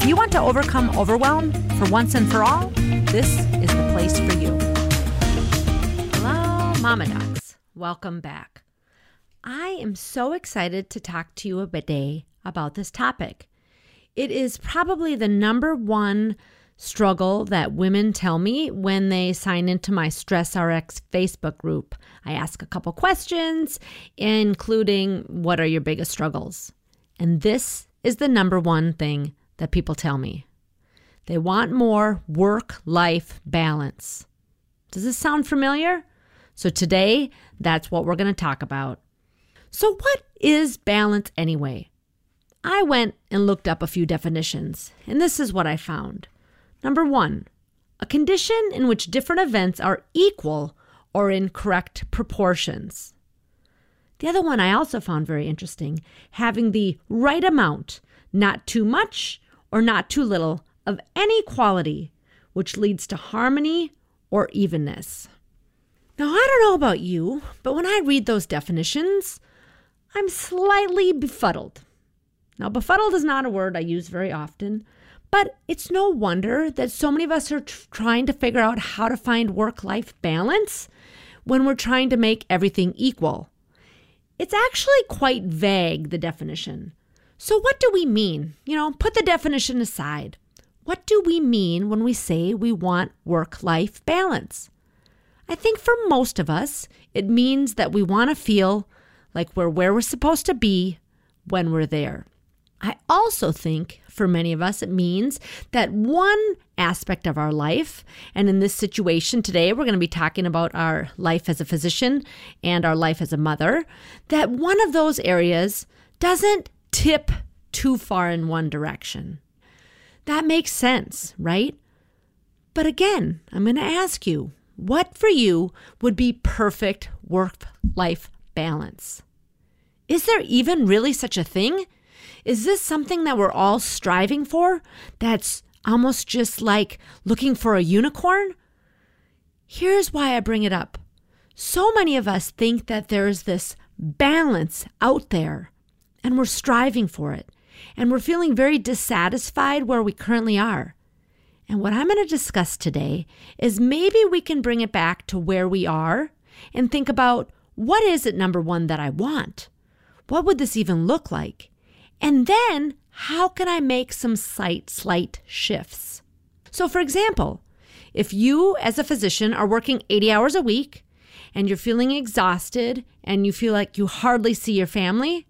If you want to overcome overwhelm for once and for all, this is the place for you. Hello, Mama Docs. Welcome back. I am so excited to talk to you today about this topic. It is probably the number one struggle that women tell me when they sign into my Stress RX Facebook group. I ask a couple questions, including what are your biggest struggles? And this is the number one thing that people tell me. They want more work life balance. Does this sound familiar? So, today, that's what we're going to talk about. So, what is balance anyway? I went and looked up a few definitions, and this is what I found. Number one, a condition in which different events are equal or in correct proportions. The other one I also found very interesting having the right amount, not too much or not too little of any quality, which leads to harmony or evenness. Now, I don't know about you, but when I read those definitions, I'm slightly befuddled. Now, befuddled is not a word I use very often, but it's no wonder that so many of us are trying to figure out how to find work life balance when we're trying to make everything equal. It's actually quite vague, the definition. So, what do we mean? You know, put the definition aside. What do we mean when we say we want work life balance? I think for most of us, it means that we want to feel like we're where we're supposed to be when we're there. I also think for many of us, it means that one aspect of our life, and in this situation today, we're going to be talking about our life as a physician and our life as a mother, that one of those areas doesn't tip too far in one direction. That makes sense, right? But again, I'm going to ask you what for you would be perfect work life balance? Is there even really such a thing? Is this something that we're all striving for that's almost just like looking for a unicorn? Here's why I bring it up. So many of us think that there's this balance out there and we're striving for it. And we're feeling very dissatisfied where we currently are. And what I'm going to discuss today is maybe we can bring it back to where we are and think about what is it, number one, that I want? What would this even look like? And then how can I make some slight, slight shifts? So, for example, if you as a physician are working 80 hours a week and you're feeling exhausted and you feel like you hardly see your family,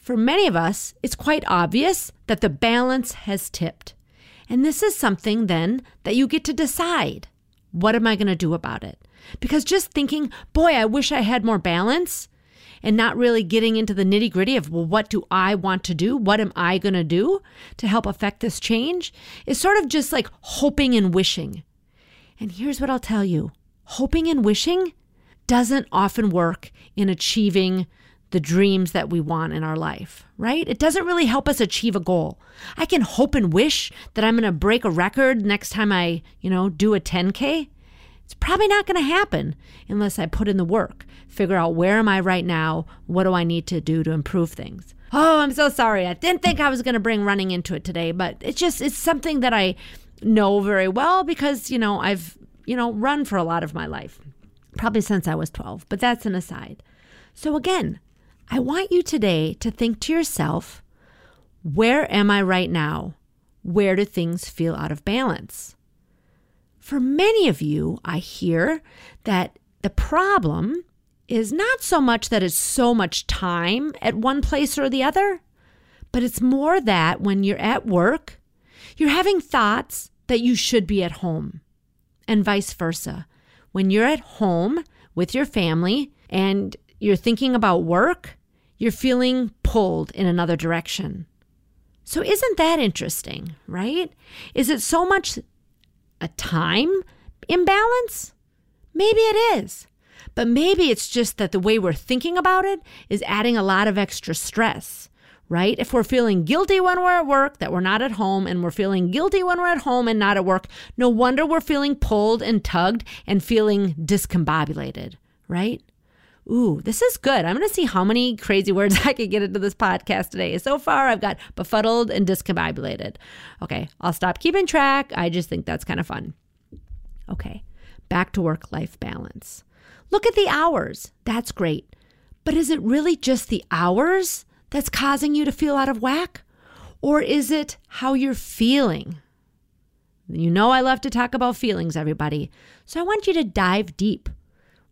for many of us, it's quite obvious that the balance has tipped. And this is something then that you get to decide. What am I going to do about it? Because just thinking, boy, I wish I had more balance, and not really getting into the nitty gritty of, well, what do I want to do? What am I going to do to help affect this change? Is sort of just like hoping and wishing. And here's what I'll tell you hoping and wishing doesn't often work in achieving the dreams that we want in our life, right? It doesn't really help us achieve a goal. I can hope and wish that I'm going to break a record next time I, you know, do a 10K. It's probably not going to happen unless I put in the work, figure out where am I right now? What do I need to do to improve things? Oh, I'm so sorry. I didn't think I was going to bring running into it today, but it's just it's something that I know very well because, you know, I've, you know, run for a lot of my life. Probably since I was 12, but that's an aside. So again, I want you today to think to yourself where am I right now? Where do things feel out of balance? For many of you, I hear that the problem is not so much that it's so much time at one place or the other, but it's more that when you're at work, you're having thoughts that you should be at home, and vice versa. When you're at home with your family and you're thinking about work, you're feeling pulled in another direction. So, isn't that interesting, right? Is it so much a time imbalance? Maybe it is. But maybe it's just that the way we're thinking about it is adding a lot of extra stress, right? If we're feeling guilty when we're at work, that we're not at home, and we're feeling guilty when we're at home and not at work, no wonder we're feeling pulled and tugged and feeling discombobulated, right? Ooh, this is good. I'm going to see how many crazy words I can get into this podcast today. So far, I've got befuddled and discombobulated. Okay, I'll stop keeping track. I just think that's kind of fun. Okay, back to work life balance. Look at the hours. That's great. But is it really just the hours that's causing you to feel out of whack? Or is it how you're feeling? You know, I love to talk about feelings, everybody. So I want you to dive deep.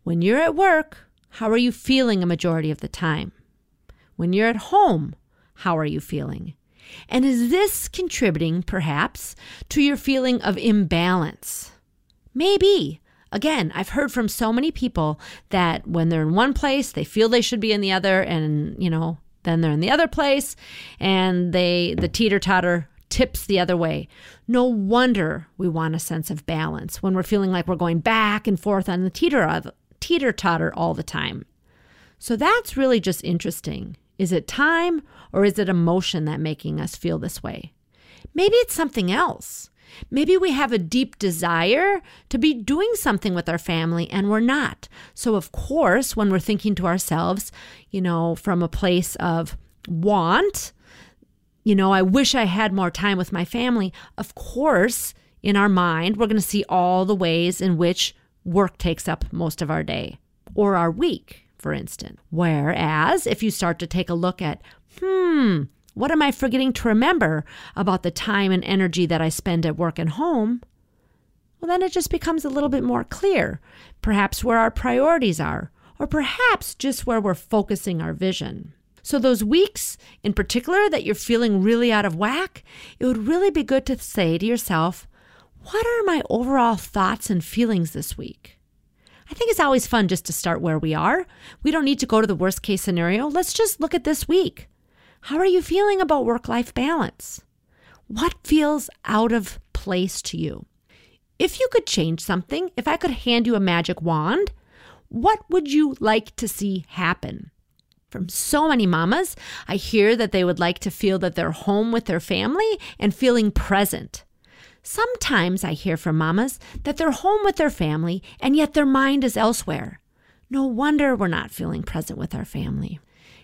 When you're at work, how are you feeling a majority of the time? When you're at home, how are you feeling? And is this contributing, perhaps, to your feeling of imbalance? Maybe. Again, I've heard from so many people that when they're in one place, they feel they should be in the other, and, you know, then they're in the other place and they the teeter totter tips the other way. No wonder we want a sense of balance when we're feeling like we're going back and forth on the teeter teeter totter all the time. So that's really just interesting. Is it time or is it emotion that making us feel this way? Maybe it's something else. Maybe we have a deep desire to be doing something with our family and we're not. So, of course, when we're thinking to ourselves, you know, from a place of want, you know, I wish I had more time with my family, of course, in our mind, we're going to see all the ways in which work takes up most of our day or our week, for instance. Whereas if you start to take a look at, hmm, what am I forgetting to remember about the time and energy that I spend at work and home? Well, then it just becomes a little bit more clear, perhaps where our priorities are, or perhaps just where we're focusing our vision. So, those weeks in particular that you're feeling really out of whack, it would really be good to say to yourself, what are my overall thoughts and feelings this week? I think it's always fun just to start where we are. We don't need to go to the worst case scenario. Let's just look at this week. How are you feeling about work life balance? What feels out of place to you? If you could change something, if I could hand you a magic wand, what would you like to see happen? From so many mamas, I hear that they would like to feel that they're home with their family and feeling present. Sometimes I hear from mamas that they're home with their family and yet their mind is elsewhere. No wonder we're not feeling present with our family.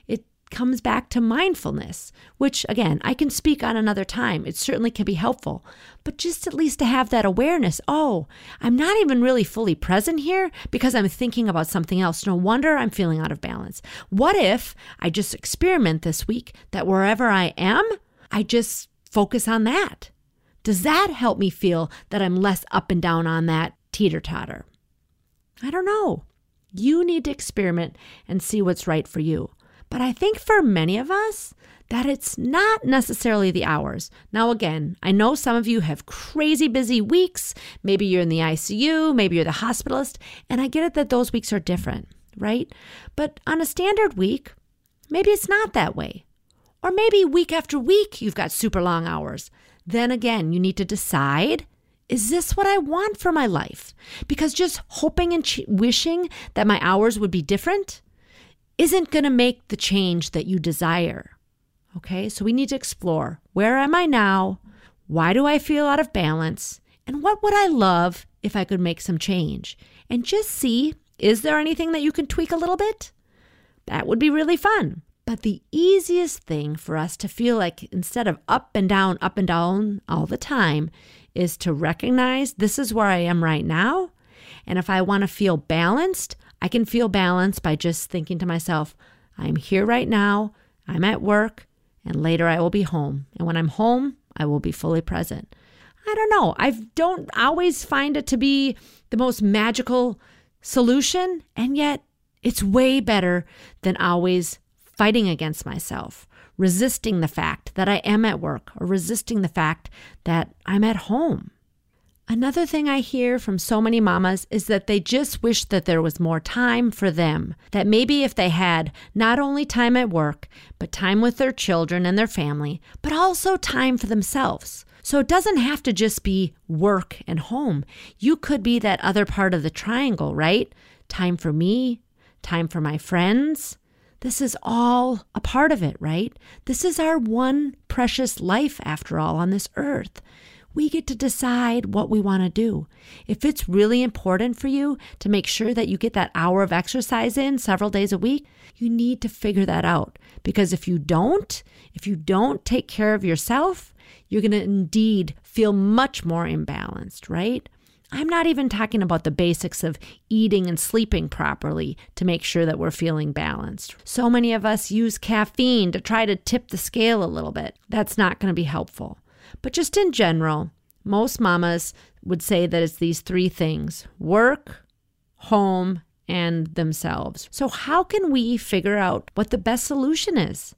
It comes back to mindfulness, which again, I can speak on another time. It certainly can be helpful, but just at least to have that awareness oh, I'm not even really fully present here because I'm thinking about something else. No wonder I'm feeling out of balance. What if I just experiment this week that wherever I am, I just focus on that? Does that help me feel that I'm less up and down on that teeter totter? I don't know. You need to experiment and see what's right for you. But I think for many of us, that it's not necessarily the hours. Now, again, I know some of you have crazy busy weeks. Maybe you're in the ICU, maybe you're the hospitalist, and I get it that those weeks are different, right? But on a standard week, maybe it's not that way. Or maybe week after week, you've got super long hours then again, you need to decide is this what I want for my life? Because just hoping and ch- wishing that my hours would be different isn't going to make the change that you desire. Okay, so we need to explore where am I now? Why do I feel out of balance? And what would I love if I could make some change? And just see is there anything that you can tweak a little bit? That would be really fun. But the easiest thing for us to feel like instead of up and down, up and down all the time is to recognize this is where I am right now. And if I want to feel balanced, I can feel balanced by just thinking to myself, I'm here right now, I'm at work, and later I will be home. And when I'm home, I will be fully present. I don't know. I don't always find it to be the most magical solution, and yet it's way better than always fighting against myself, resisting the fact that I am at work or resisting the fact that I'm at home. Another thing I hear from so many mamas is that they just wish that there was more time for them. That maybe if they had not only time at work, but time with their children and their family, but also time for themselves. So it doesn't have to just be work and home. You could be that other part of the triangle, right? Time for me, time for my friends. This is all a part of it, right? This is our one precious life, after all, on this earth we get to decide what we want to do. If it's really important for you to make sure that you get that hour of exercise in several days a week, you need to figure that out. Because if you don't, if you don't take care of yourself, you're going to indeed feel much more imbalanced, right? I'm not even talking about the basics of eating and sleeping properly to make sure that we're feeling balanced. So many of us use caffeine to try to tip the scale a little bit. That's not going to be helpful. But just in general, most mamas would say that it's these three things work, home, and themselves. So, how can we figure out what the best solution is?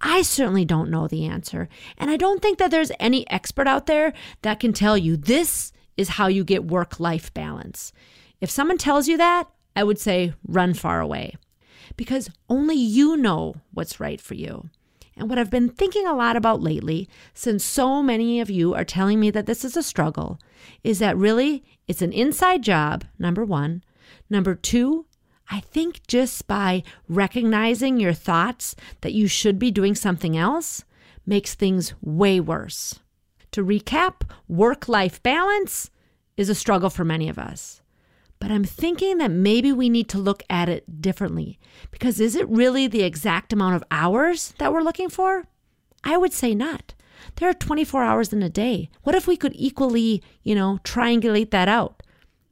I certainly don't know the answer. And I don't think that there's any expert out there that can tell you this is how you get work life balance. If someone tells you that, I would say run far away because only you know what's right for you. And what I've been thinking a lot about lately, since so many of you are telling me that this is a struggle, is that really it's an inside job, number one. Number two, I think just by recognizing your thoughts that you should be doing something else makes things way worse. To recap, work life balance is a struggle for many of us. But I'm thinking that maybe we need to look at it differently because is it really the exact amount of hours that we're looking for? I would say not. There are 24 hours in a day. What if we could equally, you know, triangulate that out?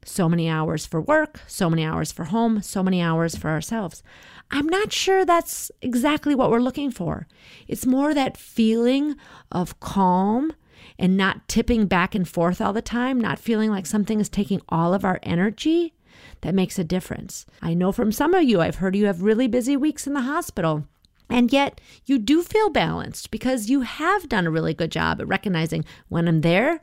So many hours for work, so many hours for home, so many hours for ourselves. I'm not sure that's exactly what we're looking for. It's more that feeling of calm and not tipping back and forth all the time, not feeling like something is taking all of our energy, that makes a difference. I know from some of you, I've heard you have really busy weeks in the hospital. And yet, you do feel balanced because you have done a really good job at recognizing when I'm there,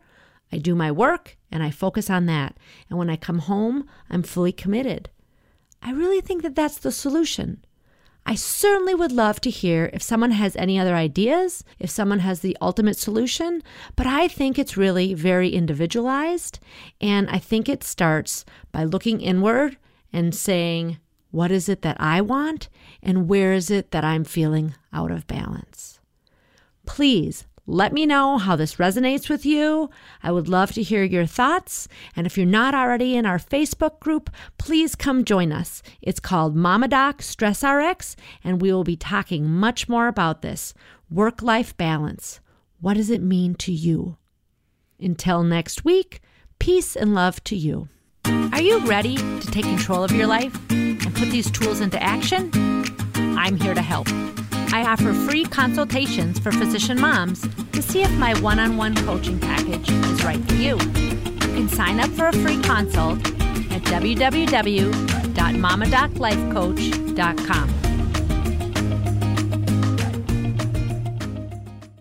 I do my work and I focus on that. And when I come home, I'm fully committed. I really think that that's the solution. I certainly would love to hear if someone has any other ideas, if someone has the ultimate solution, but I think it's really very individualized. And I think it starts by looking inward and saying, what is it that I want? And where is it that I'm feeling out of balance? Please let me know how this resonates with you. I would love to hear your thoughts. And if you're not already in our Facebook group, please come join us. It's called Mama Doc Stress RX, and we will be talking much more about this work life balance. What does it mean to you? Until next week, peace and love to you. Are you ready to take control of your life and put these tools into action? I'm here to help. I offer free consultations for physician moms to see if my one on one coaching package is right for you. You can sign up for a free consult at www.mamadoclifecoach.com.